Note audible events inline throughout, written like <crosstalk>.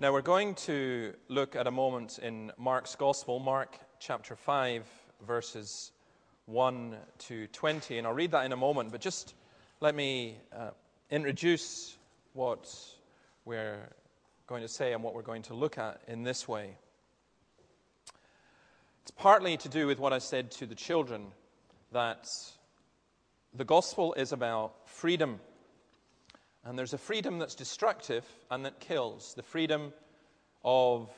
Now, we're going to look at a moment in Mark's Gospel, Mark chapter 5, verses 1 to 20. And I'll read that in a moment, but just let me uh, introduce what we're going to say and what we're going to look at in this way. It's partly to do with what I said to the children that the gospel is about freedom and there's a freedom that's destructive and that kills the freedom of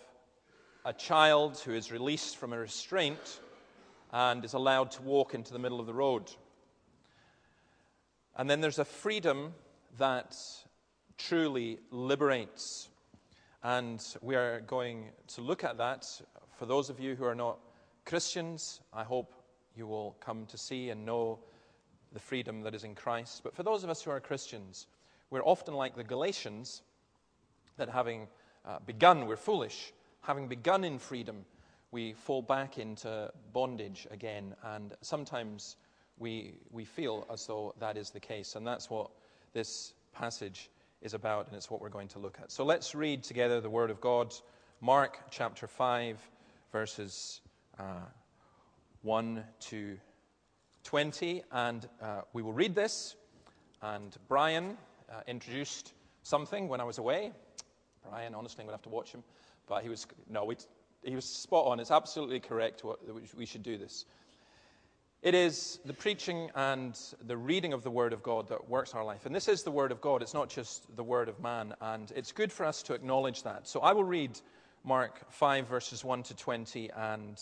a child who is released from a restraint and is allowed to walk into the middle of the road. And then there's a freedom that truly liberates. And we are going to look at that. For those of you who are not Christians, I hope you will come to see and know the freedom that is in Christ. But for those of us who are Christians, we're often like the Galatians, that having uh, begun, we're foolish. Having begun in freedom, we fall back into bondage again. And sometimes we, we feel as though that is the case. And that's what this passage is about, and it's what we're going to look at. So let's read together the Word of God, Mark chapter 5, verses uh, 1 to 20. And uh, we will read this. And Brian uh, introduced something when I was away. Brian, honestly, I'm going to have to watch him. But he was, no, he was spot on. It's absolutely correct what, we should do this. It is the preaching and the reading of the Word of God that works our life. And this is the Word of God, it's not just the Word of man. And it's good for us to acknowledge that. So I will read Mark 5, verses 1 to 20, and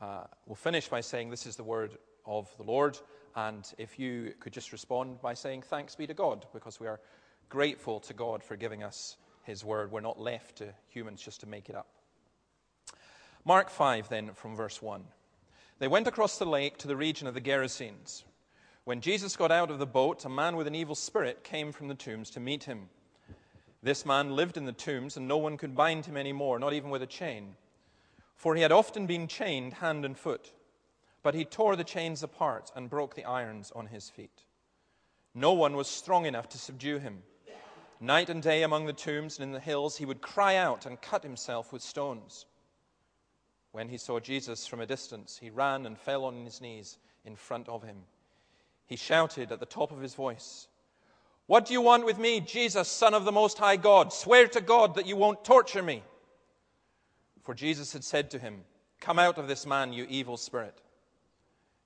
uh, we'll finish by saying, This is the Word of the Lord. And if you could just respond by saying, Thanks be to God, because we are grateful to God for giving us His word. We're not left to humans just to make it up. Mark 5, then, from verse 1. They went across the lake to the region of the Gerasenes. When Jesus got out of the boat, a man with an evil spirit came from the tombs to meet him. This man lived in the tombs, and no one could bind him any more, not even with a chain. For he had often been chained hand and foot but he tore the chains apart and broke the irons on his feet. No one was strong enough to subdue him. Night and day among the tombs and in the hills, he would cry out and cut himself with stones. When he saw Jesus from a distance, he ran and fell on his knees in front of him. He shouted at the top of his voice, What do you want with me, Jesus, Son of the Most High God? Swear to God that you won't torture me. For Jesus had said to him, Come out of this man, you evil spirit.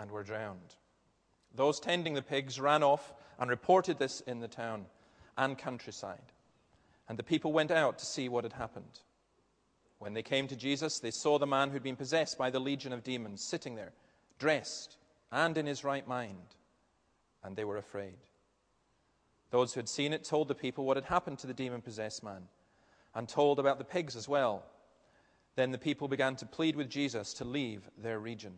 and were drowned. Those tending the pigs ran off and reported this in the town and countryside. And the people went out to see what had happened. When they came to Jesus, they saw the man who'd been possessed by the legion of demons sitting there, dressed and in his right mind, and they were afraid. Those who had seen it told the people what had happened to the demon possessed man, and told about the pigs as well. Then the people began to plead with Jesus to leave their region.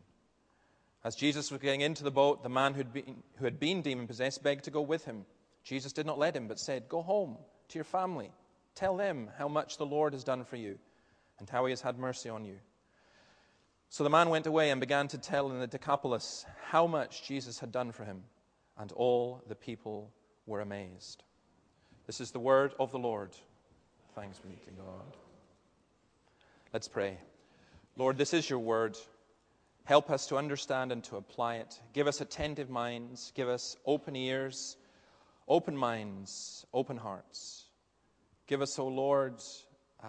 As Jesus was getting into the boat, the man who'd been, who had been demon possessed begged to go with him. Jesus did not let him, but said, Go home to your family. Tell them how much the Lord has done for you and how he has had mercy on you. So the man went away and began to tell in the Decapolis how much Jesus had done for him, and all the people were amazed. This is the word of the Lord. Thanks be to God. Let's pray. Lord, this is your word. Help us to understand and to apply it. Give us attentive minds. Give us open ears, open minds, open hearts. Give us, O Lord, uh,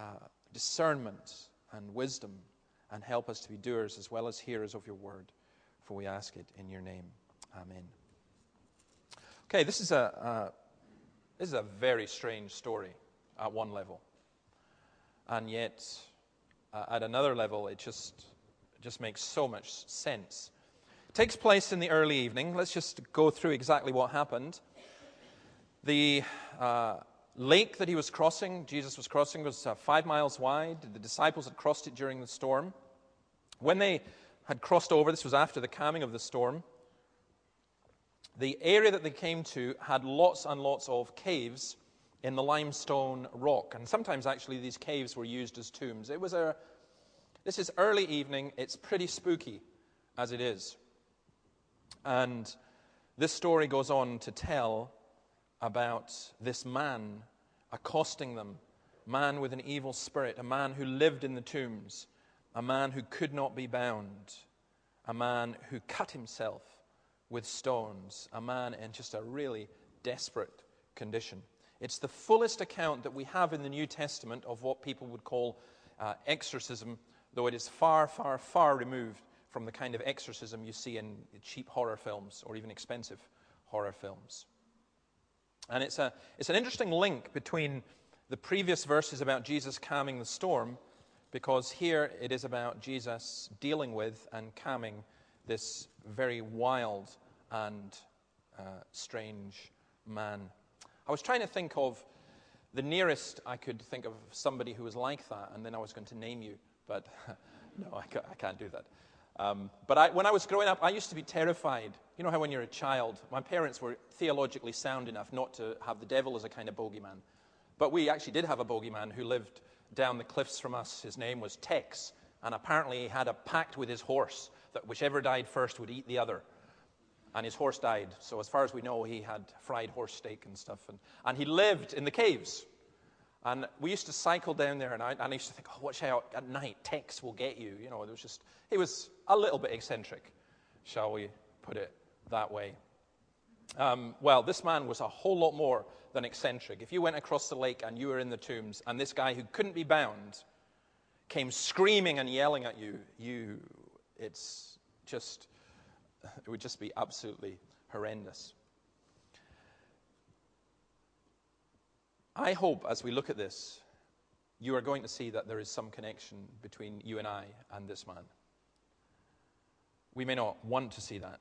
discernment and wisdom, and help us to be doers as well as hearers of your word. For we ask it in your name. Amen. Okay, this is a, uh, this is a very strange story at one level. And yet, uh, at another level, it just just makes so much sense. It takes place in the early evening. Let's just go through exactly what happened. The uh, lake that he was crossing, Jesus was crossing, was uh, five miles wide. The disciples had crossed it during the storm. When they had crossed over, this was after the calming of the storm, the area that they came to had lots and lots of caves in the limestone rock. And sometimes, actually, these caves were used as tombs. It was a, this is early evening. It's pretty spooky as it is. And this story goes on to tell about this man accosting them, man with an evil spirit, a man who lived in the tombs, a man who could not be bound, a man who cut himself with stones, a man in just a really desperate condition. It's the fullest account that we have in the New Testament of what people would call uh, exorcism, though it is far, far, far removed from the kind of exorcism you see in cheap horror films or even expensive horror films. And it's, a, it's an interesting link between the previous verses about Jesus calming the storm, because here it is about Jesus dealing with and calming this very wild and uh, strange man. I was trying to think of the nearest I could think of somebody who was like that, and then I was going to name you, but <laughs> no, I can't, I can't do that. Um, but I, when I was growing up, I used to be terrified. You know how when you're a child, my parents were theologically sound enough not to have the devil as a kind of bogeyman. But we actually did have a bogeyman who lived down the cliffs from us. His name was Tex, and apparently he had a pact with his horse that whichever died first would eat the other and his horse died. So, as far as we know, he had fried horse steak and stuff. And, and he lived in the caves. And we used to cycle down there, and I, and I used to think, oh, watch out at night, Tex will get you. You know, it was just, he was a little bit eccentric, shall we put it that way. Um, well, this man was a whole lot more than eccentric. If you went across the lake and you were in the tombs, and this guy who couldn't be bound came screaming and yelling at you, you, it's just it would just be absolutely horrendous. I hope as we look at this, you are going to see that there is some connection between you and I and this man. We may not want to see that,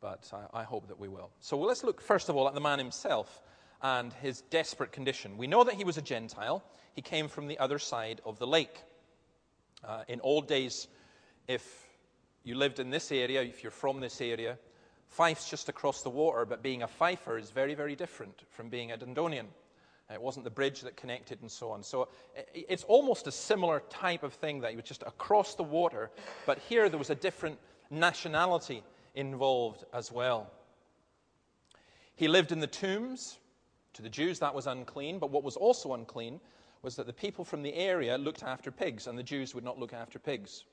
but I, I, hope that we will. So well, let's look first of all at the man himself and his desperate condition. We know that he was a Gentile, he came from the other side of the lake. Uh, in old days, if you lived in this area, if you're from this area, Fife's just across the water, but being a Fifer is very, very different from being a Dundonian. It wasn't the bridge that connected and so on. So it's almost a similar type of thing that was just across the water, but here there was a different nationality involved as well. He lived in the tombs. To the Jews, that was unclean, but what was also unclean was that the people from the area looked after pigs, and the Jews would not look after pigs.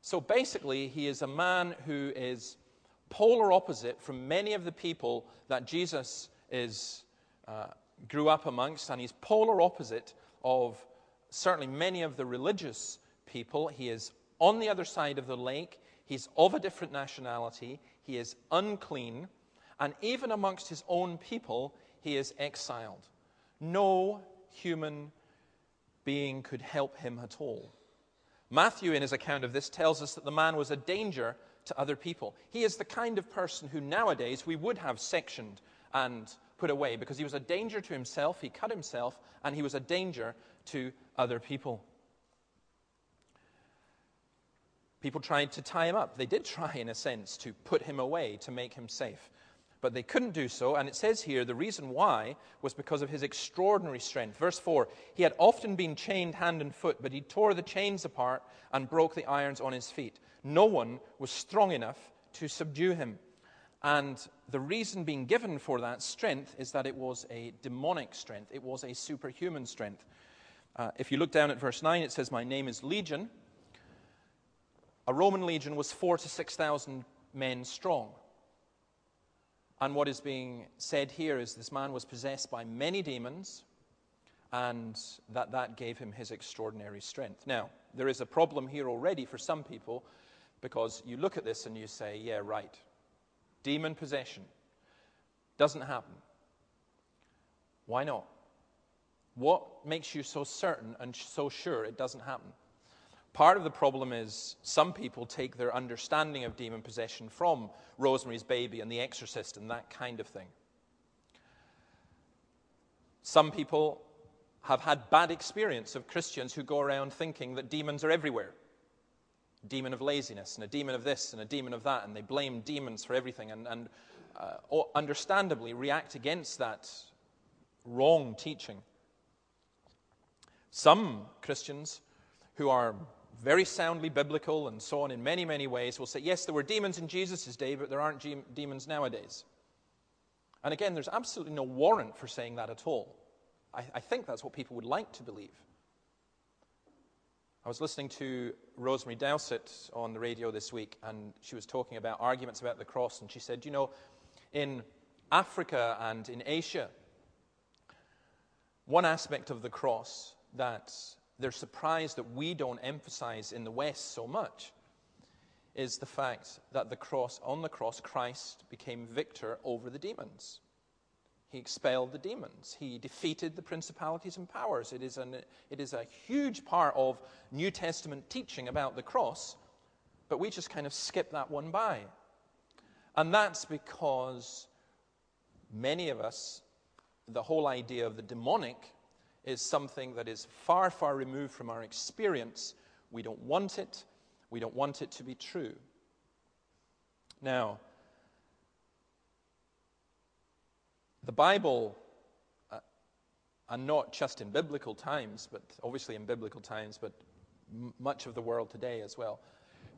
So basically, he is a man who is polar opposite from many of the people that Jesus is, uh, grew up amongst, and he's polar opposite of certainly many of the religious people. He is on the other side of the lake, he's of a different nationality, he is unclean, and even amongst his own people, he is exiled. No human being could help him at all. Matthew, in his account of this, tells us that the man was a danger to other people. He is the kind of person who nowadays we would have sectioned and put away because he was a danger to himself, he cut himself, and he was a danger to other people. People tried to tie him up. They did try, in a sense, to put him away, to make him safe. But they couldn't do so, and it says here the reason why was because of his extraordinary strength. Verse 4 He had often been chained hand and foot, but he tore the chains apart and broke the irons on his feet. No one was strong enough to subdue him. And the reason being given for that strength is that it was a demonic strength, it was a superhuman strength. Uh, if you look down at verse 9, it says, My name is Legion. A Roman legion was four to 6,000 men strong. And what is being said here is this man was possessed by many demons, and that that gave him his extraordinary strength. Now, there is a problem here already for some people because you look at this and you say, yeah, right. Demon possession doesn't happen. Why not? What makes you so certain and so sure it doesn't happen? Part of the problem is some people take their understanding of demon possession from Rosemary's Baby and The Exorcist and that kind of thing. Some people have had bad experience of Christians who go around thinking that demons are everywhere. Demon of laziness, and a demon of this, and a demon of that, and they blame demons for everything, and, and uh, understandably react against that wrong teaching. Some Christians who are very soundly biblical and so on in many, many ways will say, yes, there were demons in Jesus' day, but there aren't demons nowadays. And again, there's absolutely no warrant for saying that at all. I, I think that's what people would like to believe. I was listening to Rosemary Dowsett on the radio this week, and she was talking about arguments about the cross, and she said, You know, in Africa and in Asia, one aspect of the cross that they're surprised that we don't emphasize in the West so much is the fact that the cross, on the cross, Christ became victor over the demons. He expelled the demons. He defeated the principalities and powers. It is, an, it is a huge part of New Testament teaching about the cross, but we just kind of skip that one by. And that's because many of us, the whole idea of the demonic is something that is far, far removed from our experience. We don't want it. We don't want it to be true. Now, the Bible, uh, and not just in biblical times, but obviously in biblical times, but m- much of the world today as well,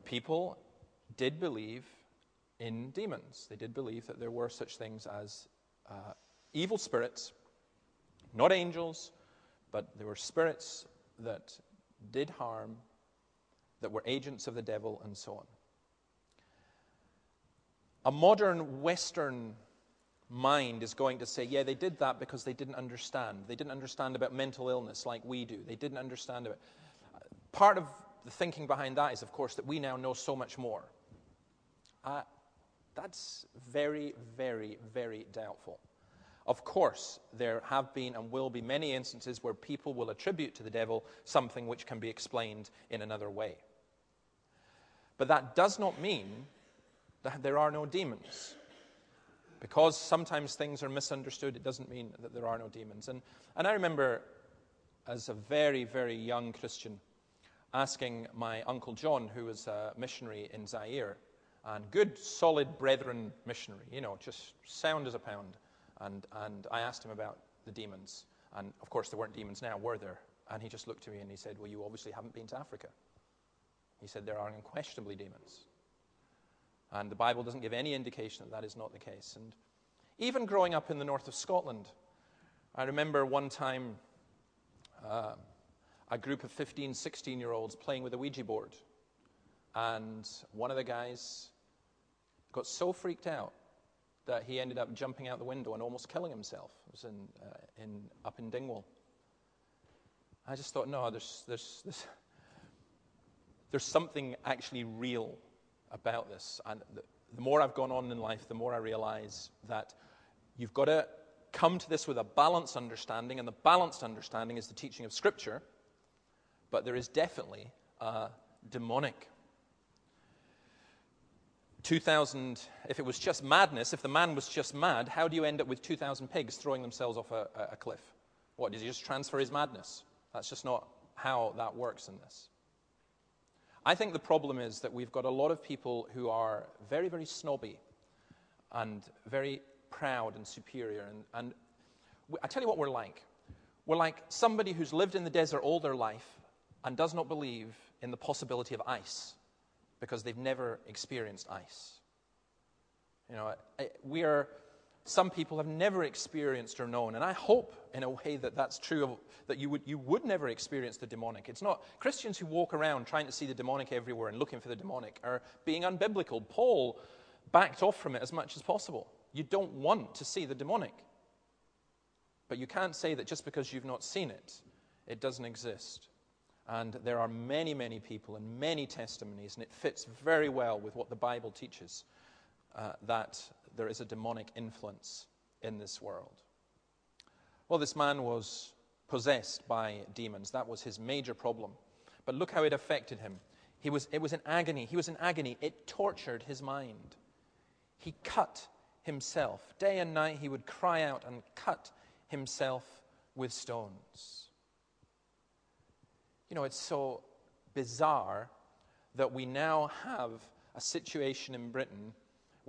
people did believe in demons. They did believe that there were such things as uh, evil spirits, not angels, but there were spirits that did harm, that were agents of the devil, and so on. A modern Western mind is going to say, yeah, they did that because they didn't understand. They didn't understand about mental illness like we do. They didn't understand it. Part of the thinking behind that is, of course, that we now know so much more. Uh, that's very, very, very doubtful. Of course, there have been and will be many instances where people will attribute to the devil something which can be explained in another way. But that does not mean that there are no demons. Because sometimes things are misunderstood, it doesn't mean that there are no demons. And, and I remember as a very, very young Christian asking my Uncle John, who was a missionary in Zaire, and good, solid brethren missionary, you know, just sound as a pound and, and I asked him about the demons. And of course, there weren't demons now, were there? And he just looked at me and he said, Well, you obviously haven't been to Africa. He said, There are unquestionably demons. And the Bible doesn't give any indication that that is not the case. And even growing up in the north of Scotland, I remember one time uh, a group of 15, 16 year olds playing with a Ouija board. And one of the guys got so freaked out that he ended up jumping out the window and almost killing himself. It was in, uh, in, up in Dingwall. I just thought, no, there's, there's, there's, <laughs> there's something actually real about this. And the, more I've gone on in life, the more I realize that you've got to come to this with a balanced understanding, and the balanced understanding is the teaching of Scripture, but there is definitely a demonic 2,000, if it was just madness, if the man was just mad, how do you end up with 2,000 pigs throwing themselves off a, a cliff? What, does he just transfer his madness? That's just not how that works in this. I think the problem is that we've got a lot of people who are very, very snobby and very proud and superior. And, and I tell you what we're like. We're like somebody who's lived in the desert all their life and does not believe in the possibility of ice because they've never experienced ice. You know, we are, some people have never experienced or known, and I hope in a way that that's true, of, that you would, you would never experience the demonic. It's not Christians who walk around trying to see the demonic everywhere and looking for the demonic are being unbiblical. Paul backed off from it as much as possible. You don't want to see the demonic. But you can't say that just because you've not seen it, it doesn't exist. And there are many, many people and many testimonies, and it fits very well with what the Bible teaches uh, that there is a demonic influence in this world. Well, this man was possessed by demons. That was his major problem. But look how it affected him. He was, it was in agony. He was in agony. It tortured his mind. He cut himself. Day and night, he would cry out and cut himself with stones. You know, it's so bizarre that we now have a situation in Britain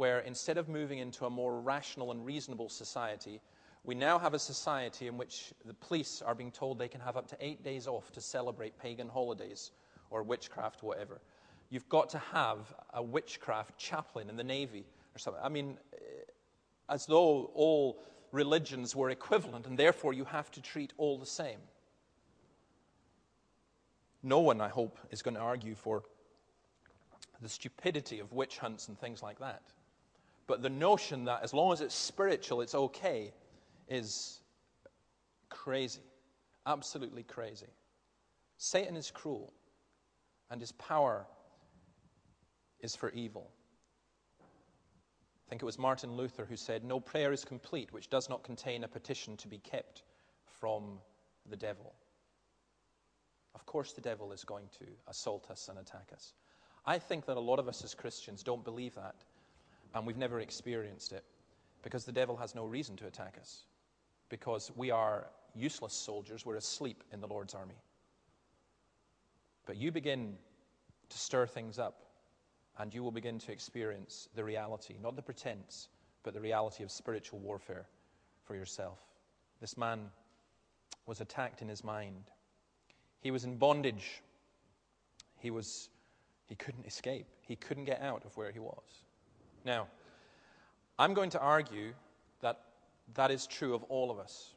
where instead of moving into a more rational and reasonable society, we now have a society in which the police are being told they can have up to eight days off to celebrate pagan holidays or witchcraft, whatever. You've got to have a witchcraft chaplain in the Navy or something. I mean, eh, as though all religions were equivalent and therefore you have to treat all the same. No one, I hope, is going to argue for the stupidity of witch hunts and things like that. But the notion that as long as it's spiritual, it's okay is crazy. Absolutely crazy. Satan is cruel, and his power is for evil. I think it was Martin Luther who said, No prayer is complete which does not contain a petition to be kept from the devil. Of course, the devil is going to assault us and attack us. I think that a lot of us as Christians don't believe that, and we've never experienced it because the devil has no reason to attack us, because we are useless soldiers, we're asleep in the Lord's army. But you begin to stir things up, and you will begin to experience the reality, not the pretense, but the reality of spiritual warfare for yourself. This man was attacked in his mind. He was in bondage. He was he couldn't escape. He couldn't get out of where he was. Now, I'm going to argue that that is true of all of us.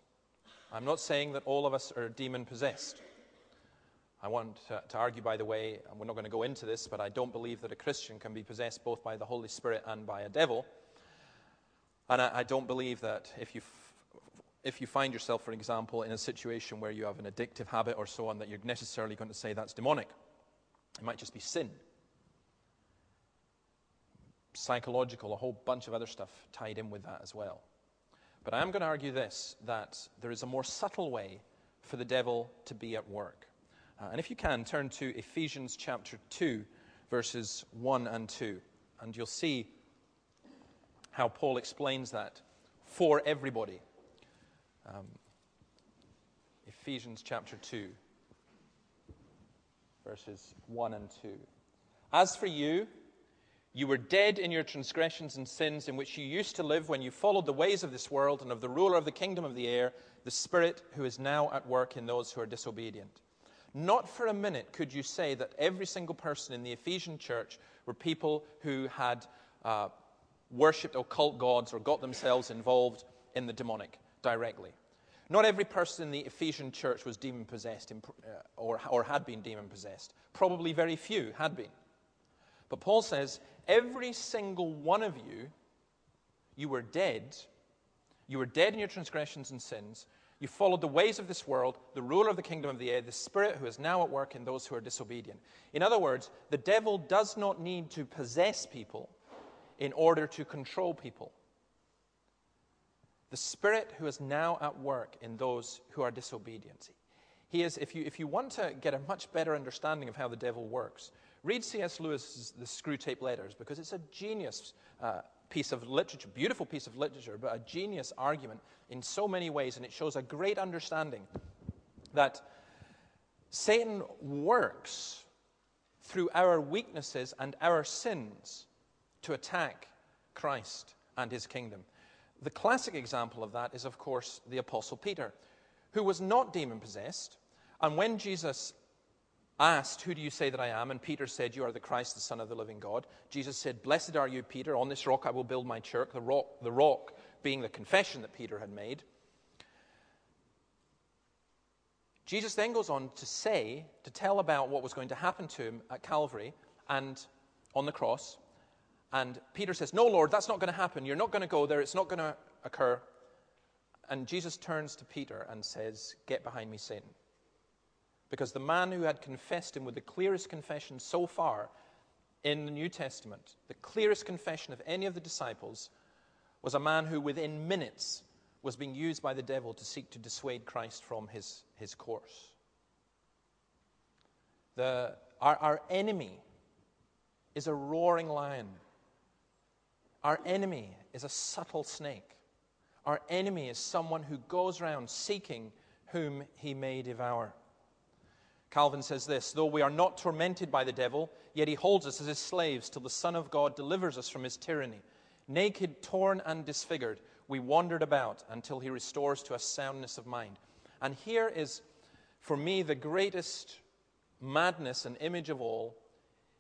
I'm not saying that all of us are demon possessed. I want to, to, argue, by the way, and we're not going to go into this, but I don't believe that a Christian can be possessed both by the Holy Spirit and by a devil. And I, I don't believe that if you, f- if you find yourself, for example, in a situation where you have an addictive habit or so on, that you're necessarily going to say that's demonic. It might just be sin. Psychological, a whole bunch of other stuff tied in with that as well. But I am going to argue this that there is a more subtle way for the devil to be at work. Uh, and if you can, turn to Ephesians chapter 2, verses 1 and 2, and you'll see how Paul explains that for everybody. Um, Ephesians chapter 2 verses 1 and 2. As for you, you were dead in your transgressions and sins in which you used to live when you followed the ways of this world and of the ruler of the kingdom of the air, the Spirit who is now at work in those who are disobedient. Not for a minute could you say that every single person in the Ephesian church were people who had uh, worshipped occult gods or got themselves involved in the demonic directly. Not every person in the Ephesian church was demon possessed uh, or, or had been demon possessed. Probably very few had been. But Paul says, every single one of you, you were dead. You were dead in your transgressions and sins. You followed the ways of this world, the ruler of the kingdom of the air, the spirit who is now at work in those who are disobedient. In other words, the devil does not need to possess people in order to control people the Spirit who is now at work in those who are disobedient. He is, if you, if you want to get a much better understanding of how the devil works, read C.S. Lewis's The Screwtape Letters because it's a genius uh, piece of literature, beautiful piece of literature, but a genius argument in so many ways, and it shows a great understanding that Satan works through our weaknesses and our sins to attack Christ and his kingdom. The classic example of that is, of course, the Apostle Peter, who was not demon possessed. And when Jesus asked, Who do you say that I am? And Peter said, You are the Christ, the Son of the living God. Jesus said, Blessed are you, Peter. On this rock I will build my church. The rock, the rock being the confession that Peter had made. Jesus then goes on to say, to tell about what was going to happen to him at Calvary and on the cross. And Peter says, No, Lord, that's not going to happen. You're not going to go there. It's not going to occur. And Jesus turns to Peter and says, Get behind me, Satan. Because the man who had confessed him with the clearest confession so far in the New Testament, the clearest confession of any of the disciples, was a man who within minutes was being used by the devil to seek to dissuade Christ from his, his course. The, our, our enemy is a roaring lion our enemy is a subtle snake. Our enemy is someone who goes around seeking whom he may devour. Calvin says this Though we are not tormented by the devil, yet he holds us as his slaves till the Son of God delivers us from his tyranny. Naked, torn, and disfigured, we wandered about until he restores to us soundness of mind. And here is, for me, the greatest madness and image of all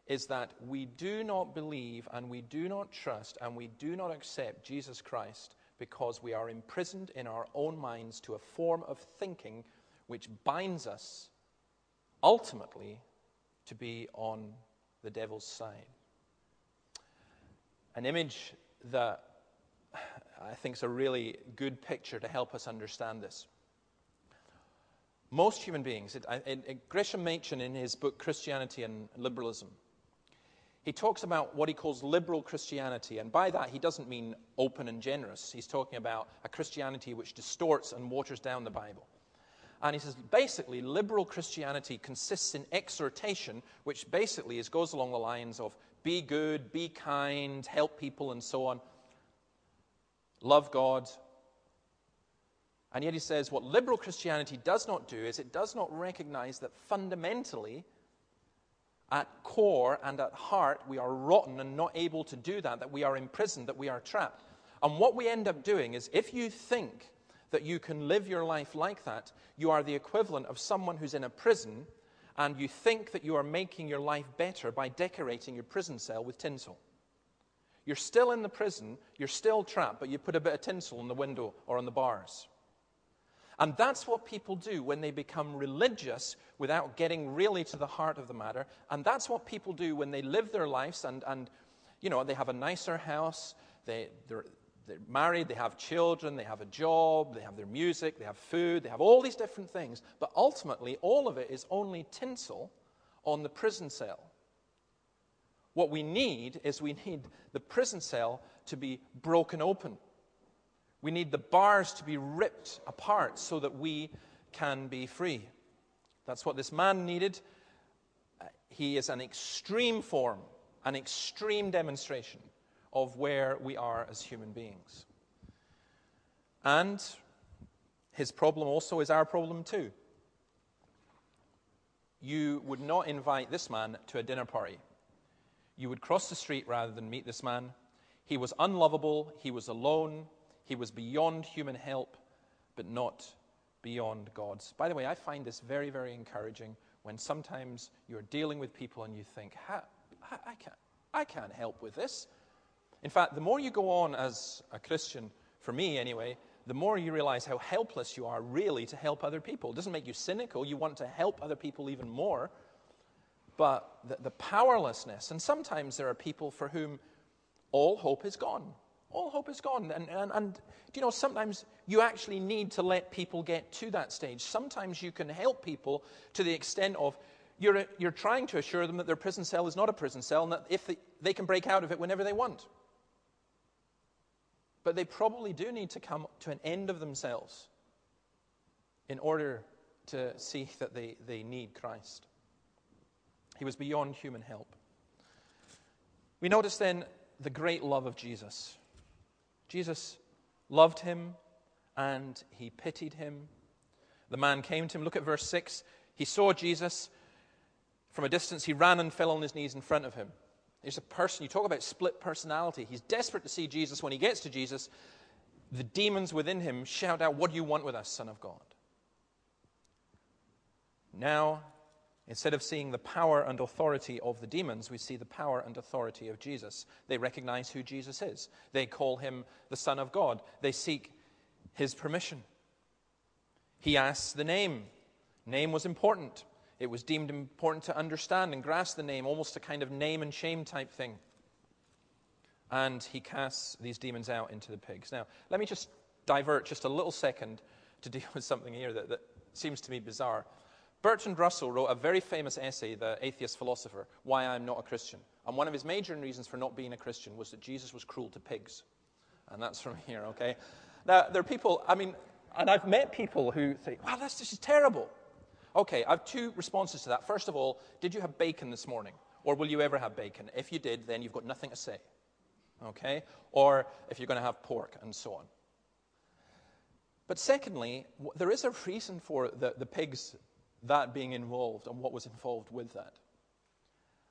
is that we do not believe and we do not trust and we do not accept Jesus Christ because we are imprisoned in our own minds to a form of thinking which binds us ultimately to be on the devil's side. An image that I think is a really good picture to help us understand this. Most human beings, it, it, it, Gresham Machen in his book Christianity and Liberalism, he talks about what he calls liberal Christianity, and by that he doesn't mean open and generous. He's talking about a Christianity which distorts and waters down the Bible. And he says basically, liberal Christianity consists in exhortation, which basically is, goes along the lines of be good, be kind, help people, and so on. Love God. And yet he says what liberal Christianity does not do is it does not recognize that fundamentally, at core and at heart, we are rotten and not able to do that, that we are imprisoned, that we are trapped. And what we end up doing is if you think that you can live your life like that, you are the equivalent of someone who's in a prison and you think that you are making your life better by decorating your prison cell with tinsel. You're still in the prison, you're still trapped, but you put a bit of tinsel on the window or on the bars. And that's what people do when they become religious without getting really to the heart of the matter. And that's what people do when they live their lives and, and you know, they have a nicer house, they, they're married, they have children, they have a job, they have their music, they have food, they have all these different things. But ultimately, all of it is only tinsel on the prison cell. What we need is we need the prison cell to be broken open. We need the bars to be ripped apart so that we can be free. That's what this man needed. Uh, he is an extreme form, an extreme demonstration of where we are as human beings. And his problem also is our problem too. You would not invite this man to a dinner party. You would cross the street rather than meet this man. He was unlovable, he was alone, he was beyond human help, but not beyond God's. By the way, I find this very, very encouraging when sometimes you're dealing with people and you think, I, can't, I can't help with this. In fact, the more you go on as a Christian, for me anyway, the more you realize how helpless you are really to help other people. It doesn't make you cynical. You want to help other people even more. But the, the powerlessness, and sometimes there are people for whom all hope is gone. All hope is gone. And, and, and, you know, sometimes you actually need to let people get to that stage. Sometimes you can help people to the extent of you're, you're trying to assure them that their prison cell is not a prison cell and that if they, they can break out of it whenever they want. But they probably do need to come to an end of themselves in order to see that they, they need Christ. He was beyond human help. We notice then the great love of Jesus. Jesus loved him and he pitied him. The man came to him. Look at verse 6. He saw Jesus. From a distance, he ran and fell on his knees in front of him. There's a person, you talk about split personality. He's desperate to see Jesus. When he gets to Jesus, the demons within him shout out, What do you want with us, Son of God? Now, instead of seeing the power and authority of the demons, we see the power and authority of Jesus. They recognize who Jesus is, they call him the Son of God, they seek his permission. He asks the name. Name was important. It was deemed important to understand and grasp the name, almost a kind of name and shame type thing. And he casts these demons out into the pigs. Now, let me just divert just a little second to deal with something here that, that seems to me bizarre. Bertrand Russell wrote a very famous essay, The Atheist Philosopher, Why I'm Not a Christian. And one of his major reasons for not being a Christian was that Jesus was cruel to pigs. And that's from here, okay? Now, there are people, I mean, and I've met people who think, wow, this, this is terrible. Okay, I have two responses to that. First of all, did you have bacon this morning? Or will you ever have bacon? If you did, then you've got nothing to say. Okay? Or if you're going to have pork and so on. But secondly, there is a reason for the, the pigs that being involved and what was involved with that.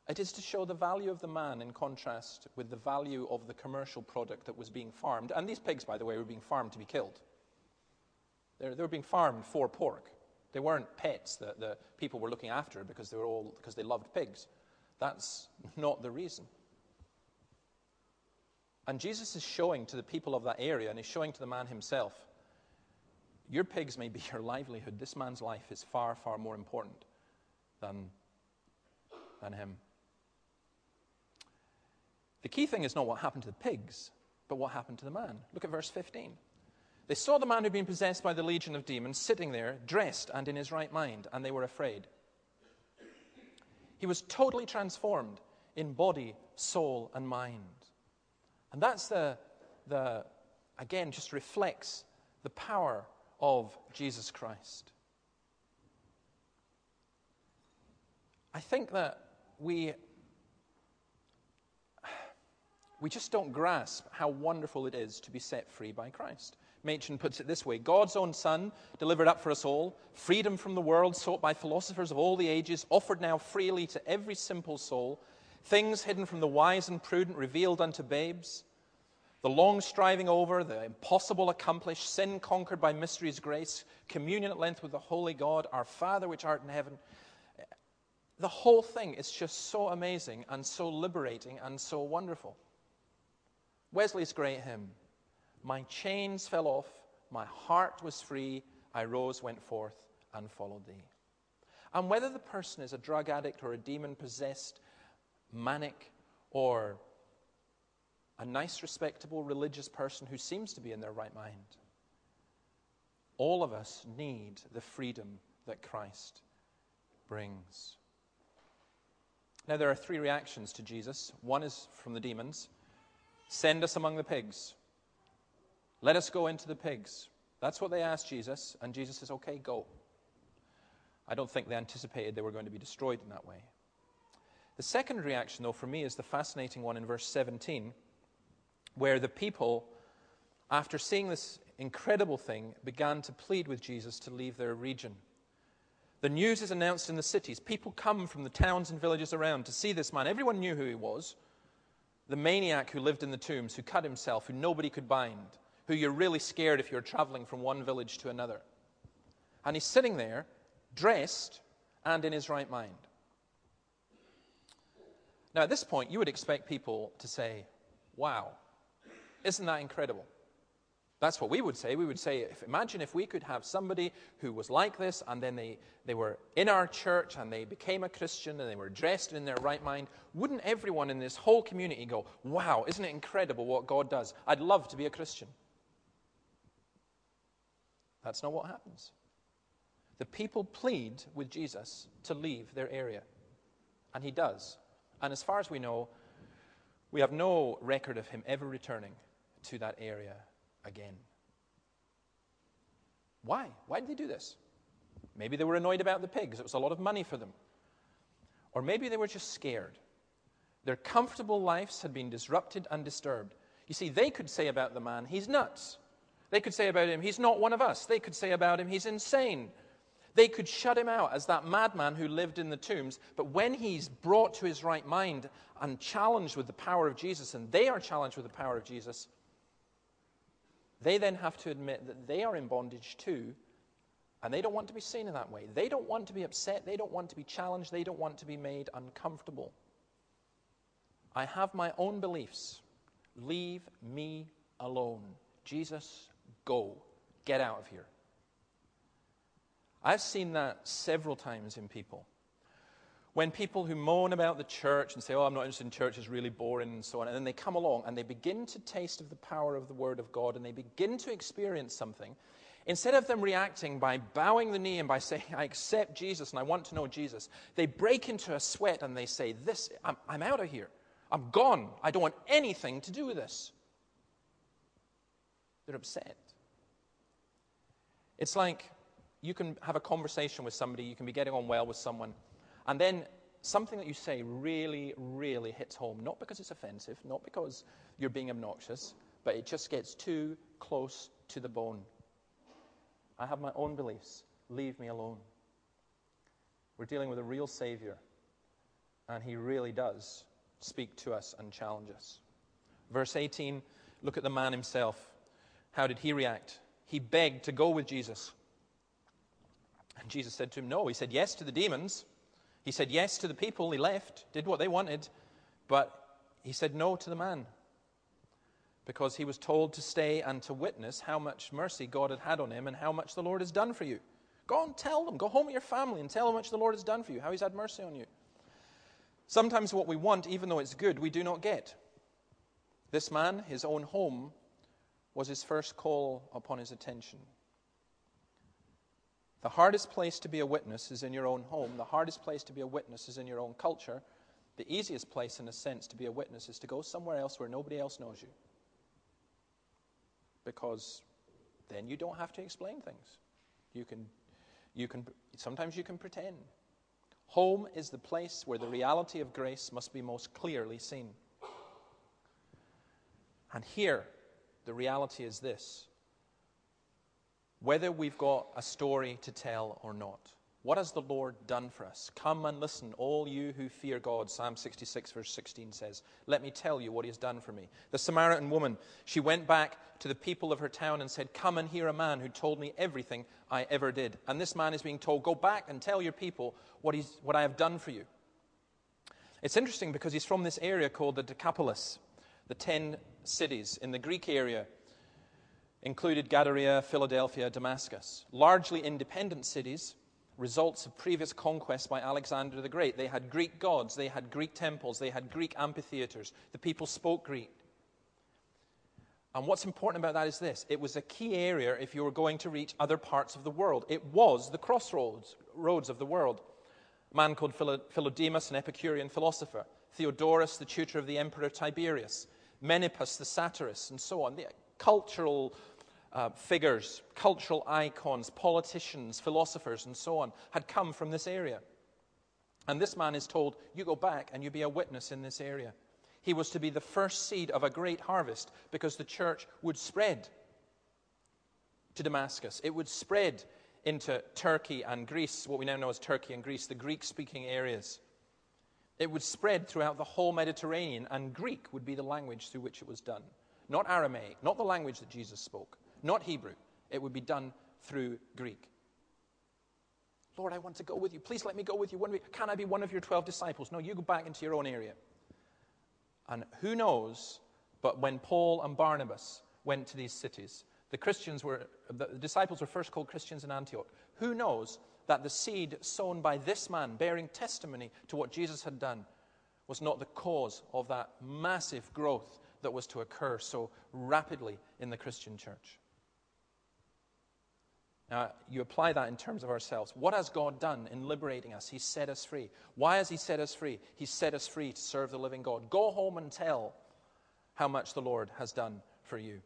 It is to show the value of the man in contrast with the value of the commercial product that was being farmed. And these pigs, by the way, were being farmed to be killed. They're, they were being farmed for pork. They weren't pets that the people were looking after because they, were all, because they loved pigs. That's not the reason. And Jesus is showing to the people of that area, and he's showing to the man himself your pigs may be <laughs> your livelihood. This man's life is far, far more important than, than him. The key thing is not what happened to the pigs, but what happened to the man. Look at verse 15. They saw the man who'd been possessed by the legion of demons sitting there, dressed and in his right mind, and they were afraid. He was totally transformed in body, soul, and mind. And that's the, the again, just reflects the power of Jesus Christ. I think that we, we just don't grasp how wonderful it is to be set free by Christ. Machen puts it this way God's own Son, delivered up for us all, freedom from the world sought by philosophers of all the ages, offered now freely to every simple soul, things hidden from the wise and prudent, revealed unto babes the long striving over, the impossible accomplished, sin conquered by mystery's grace, communion at length with the holy God, our Father which art in heaven. The whole thing is just so amazing and so liberating and so wonderful. Wesley's great hymn My chains fell off, my heart was free, I rose, went forth, and followed thee. And whether the person is a drug addict or a demon possessed, manic, or a nice, respectable, religious person who seems to be in their right mind. All of us need the freedom that Christ brings. Now, there are three reactions to Jesus. One is from the demons send us among the pigs. Let us go into the pigs. That's what they asked Jesus, and Jesus says, okay, go. I don't think they anticipated they were going to be destroyed in that way. The second reaction, though, for me, is the fascinating one in verse 17 where the people, after seeing this incredible thing, began to plead with Jesus to leave their region. The news is announced in the cities. People come from the towns and villages around to see this man. Everyone knew who he was the maniac who lived in the tombs, who cut himself, who nobody could bind, who you're really scared if you're traveling from one village to another. And he's sitting there, dressed and in his right mind. Now, at this point, you would expect people to say, Wow, isn't that incredible? That's what we would say. We would say, if, imagine if we could have somebody who was like this, and then they, they were in our church and they became a Christian and they were dressed in their right mind. Wouldn't everyone in this whole community go, wow, isn't it incredible what God does? I'd love to be a Christian. That's not what happens. The people plead with Jesus to leave their area, and he does. And as far as we know, we have no record of him ever returning to that area again. Why? Why did they do this? Maybe they were annoyed about the pigs, it was a lot of money for them. Or maybe they were just scared. Their comfortable lives had been disrupted and disturbed. You see, they could say about the man, he's nuts. They could say about him, he's not one of us. They could say about him, he's insane. They could shut him out as that madman who lived in the tombs. But when he's brought to his right mind and challenged with the power of Jesus, and they are challenged with the power of Jesus, they then have to admit that they are in bondage too, and they don't want to be seen in that way. They don't want to be upset. They don't want to be challenged. They don't want to be made uncomfortable. I have my own beliefs. Leave me alone. Jesus, go. Get out of here. I've seen that several times in people. When people who moan about the church and say, Oh, I'm not interested in church, it's really boring, and so on, and then they come along and they begin to taste of the power of the Word of God and they begin to experience something, instead of them reacting by bowing the knee and by saying, I accept Jesus and I want to know Jesus, they break into a sweat and they say, This, I'm, I'm out of here. I'm gone. I don't want anything to do with this. They're upset. It's like you can have a conversation with somebody, you can be getting on well with someone, and then something that you say really, really hits home, not because it's offensive, not because you're being obnoxious, but it just gets too close to the bone. I have my own beliefs. Leave me alone. We're dealing with a real Savior, and He really does speak to us and challenge us. Verse 18 look at the man himself. How did he react? He begged to go with Jesus. And Jesus said to him, No. He said yes to the demons. He said yes to the people. He left, did what they wanted. But he said no to the man because he was told to stay and to witness how much mercy God had had on him and how much the Lord has done for you. Go and tell them. Go home with your family and tell them how much the Lord has done for you, how he's had mercy on you. Sometimes what we want, even though it's good, we do not get. This man, his own home, was his first call upon his attention. The hardest place to be a witness is in your own home. The hardest place to be a witness is in your own culture. The easiest place, in a sense, to be a witness is to go somewhere else where nobody else knows you. Because then you don't have to explain things. You can, you can, sometimes you can pretend. Home is the place where the reality of grace must be most clearly seen. And here, the reality is this whether we've got a story to tell or not. What has the Lord done for us? Come and listen, all you who fear God. Psalm 66, verse 16 says, Let me tell you what he has done for me. The Samaritan woman, she went back to the people of her town and said, Come and hear a man who told me everything I ever did. And this man is being told, Go back and tell your people what, he's, what I have done for you. It's interesting because he's from this area called the Decapolis, the ten cities in the Greek area included Gadara, Philadelphia, Damascus. Largely independent cities results of previous conquests by Alexander the Great. They had Greek gods, they had Greek temples, they had Greek amphitheaters. The people spoke Greek. And what's important about that is this it was a key area if you were going to reach other parts of the world. It was the crossroads roads of the world. A man called Philodemus, an Epicurean philosopher, Theodorus, the tutor of the emperor Tiberius, Menippus, the satirist, and so on. The cultural uh, figures, cultural icons, politicians, philosophers, and so on had come from this area. And this man is told, You go back and you be a witness in this area. He was to be the first seed of a great harvest because the church would spread to Damascus. It would spread into Turkey and Greece, what we now know as Turkey and Greece, the Greek speaking areas. It would spread throughout the whole Mediterranean, and Greek would be the language through which it was done. Not Aramaic, not the language that Jesus spoke, not Hebrew. It would be done through Greek. Lord, I want to go with you. Please let me go with you. Can I be one of your 12 disciples? No, you go back into your own area. And who knows, but when Paul and Barnabas went to these cities, the Christians were, the disciples were first called Christians in Antioch. Who knows that the seed sown by this man, bearing testimony to what Jesus had done, was not the cause of that massive growth that was to occur so rapidly in the Christian church? Now, you apply that in terms of ourselves. What has God done in liberating us? He set us free. Why has He set us free? He set us free to serve the living God. Go home and tell how much the Lord has done for you.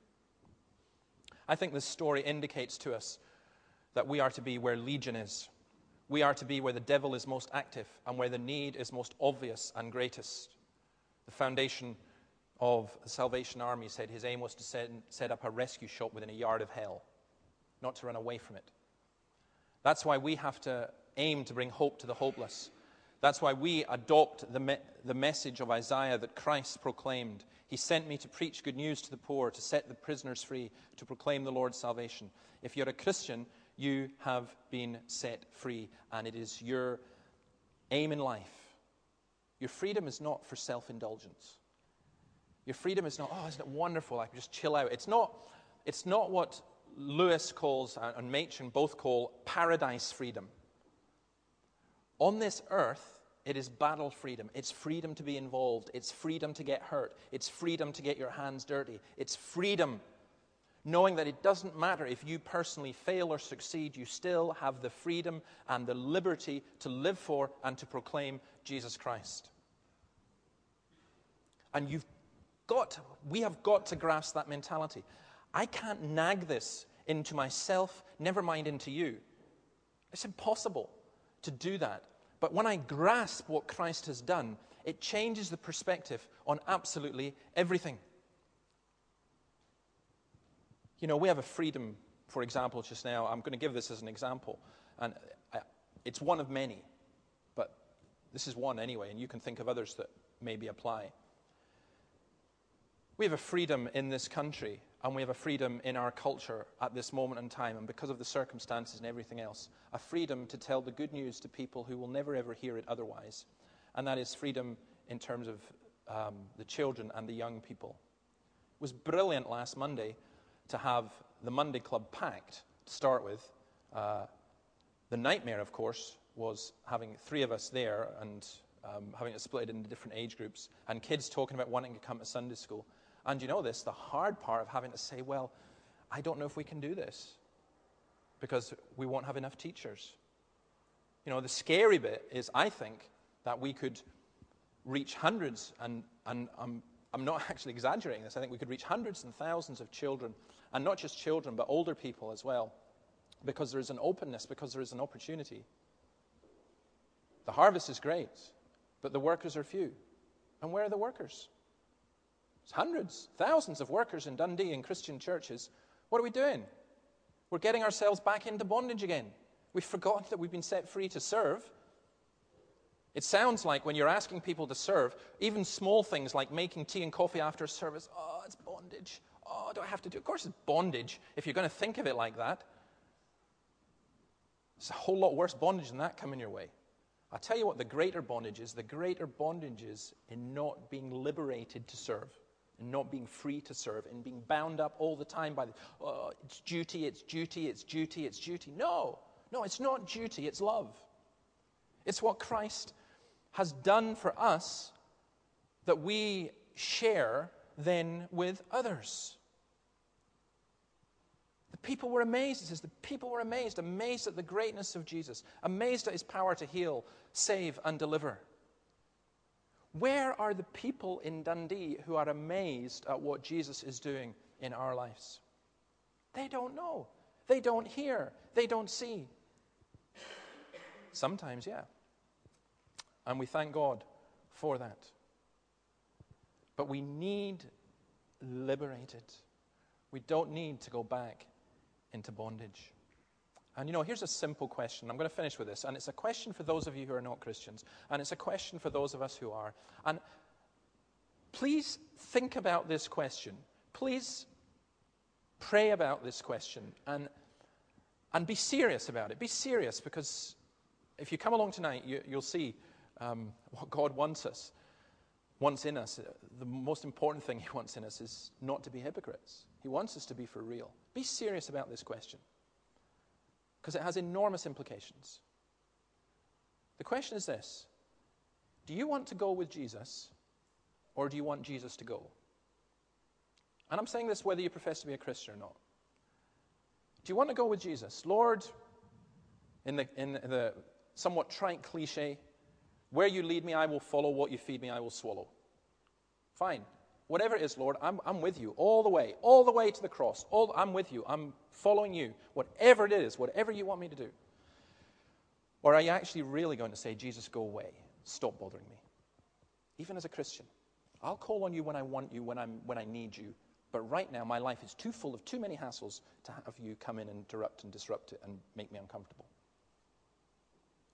I think this story indicates to us that we are to be where legion is. We are to be where the devil is most active and where the need is most obvious and greatest. The foundation of the Salvation Army said his aim was to set, set up a rescue shop within a yard of hell not to run away from it. That's why we have to aim to bring hope to the hopeless. That's why we adopt the, me- the message of Isaiah that Christ proclaimed. He sent me to preach good news to the poor, to set the prisoners free, to proclaim the Lord's salvation. If you're a Christian, you have been set free, and it is your aim in life. Your freedom is not for self indulgence. Your freedom is not, oh, isn't it wonderful? I can just chill out. It's not, it's not what Lewis calls, uh, and Machen both call, paradise freedom. On this earth, it is battle freedom. It's freedom to be involved. It's freedom to get hurt. It's freedom to get your hands dirty. It's freedom knowing that it doesn't matter if you personally fail or succeed, you still have the freedom and the liberty to live for and to proclaim Jesus Christ. And you've got, we have got to grasp that mentality. I can't nag this into myself, never mind into you. It's impossible to do that. But when I grasp what Christ has done, it changes the perspective on absolutely everything. You know, we have a freedom for example, just now, I'm going to give this as an example, and it's one of many, but this is one anyway, and you can think of others that maybe apply. We have a freedom in this country, and we have a freedom in our culture at this moment in time, and because of the circumstances and everything else, a freedom to tell the good news to people who will never ever hear it otherwise. And that is freedom in terms of um, the children and the young people. It was brilliant last Monday to have the Monday Club packed to start with. Uh, the nightmare, of course, was having three of us there and um, having it split into different age groups, and kids talking about wanting to come to Sunday school. And you know this the hard part of having to say, well, I don't know if we can do this because we won't have enough teachers. You know, the scary bit is, I think, that we could reach hundreds, and, and I'm, I'm not <laughs> actually exaggerating this, I think we could reach hundreds and thousands of children, and not just children, but older people as well, because there is an openness, because there is an opportunity. The harvest is great, but the workers are few. And where are the workers? There's hundreds, thousands of workers in Dundee in Christian churches. What are we doing? We're getting ourselves back into bondage again. We've forgotten that we've been set free to serve. It sounds like when you're asking people to serve, even small things like making tea and coffee after service, oh, it's bondage. Oh, do I have to do? Of course, it's bondage if you're going to think of it like that. There's a whole lot worse bondage than that coming your way. I'll tell you what the greater bondage is. The greater bondage is in not being liberated to serve, and not being free to serve, and being bound up all the time by the, oh, it's duty, it's duty, it's duty, it's duty. No, no, it's not duty, it's love. It's what Christ has done for us that we share then with others. People were amazed. It says the people were amazed, amazed at the greatness of Jesus, amazed at his power to heal, save, and deliver. Where are the people in Dundee who are amazed at what Jesus is doing in our lives? They don't know. They don't hear. They don't see. Sometimes, yeah. And we thank God for that. But we need liberated. We don't need to go back into bondage. And you know, here's a simple question. I'm going to finish with this. And it's a question for those of you who are not Christians. And it's a question for those of us who are. And please think about this question. Please pray about this question. And, and be serious about it. Be serious because if you come along tonight, you, will see um, what God wants us, wants in us. The most important thing He wants in us is not to be hypocrites. He wants us to be for real. Be serious about this question because it has enormous implications. The question is this Do you want to go with Jesus or do you want Jesus to go? And I'm saying this whether you profess to be a Christian or not. Do you want to go with Jesus? Lord, in the, in the somewhat trite cliche, where you lead me, I will follow. What you feed me, I will swallow. Fine. Whatever it is, Lord, I'm, I'm with you all the way, all the way to the cross. All, I'm with you. I'm following you. Whatever it is, whatever you want me to do. Or are you actually really going to say, Jesus, go away? Stop bothering me? Even as a Christian, I'll call on you when I want you, when, I'm, when I need you. But right now, my life is too full of too many hassles to have you come in and interrupt and disrupt it and make me uncomfortable.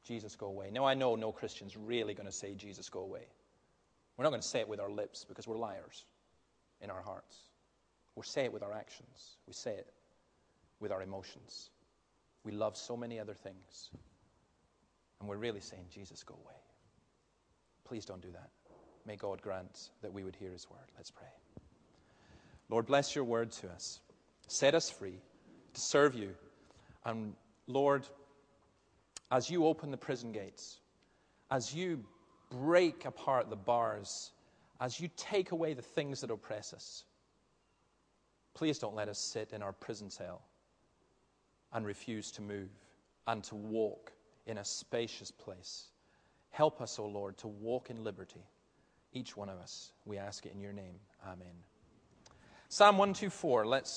Jesus, go away. Now, I know no Christian's really going to say, Jesus, go away. We're not going to say it with our lips because we're liars in our hearts. We say it with our actions, we say it with our emotions. We love so many other things. And we're really saying, Jesus, go away. Please don't do that. May God grant that we would hear his word. Let's pray. Lord, bless your word to us. Set us free to serve you. And Lord, as you open the prison gates, as you break apart the bars, as you take away the things that oppress us, please don't let us sit in our prison cell and refuse to move and to walk in a spacious place. Help us, O Lord, to walk in liberty, each one of us. We ask it in your name. Amen. Psalm 124, let's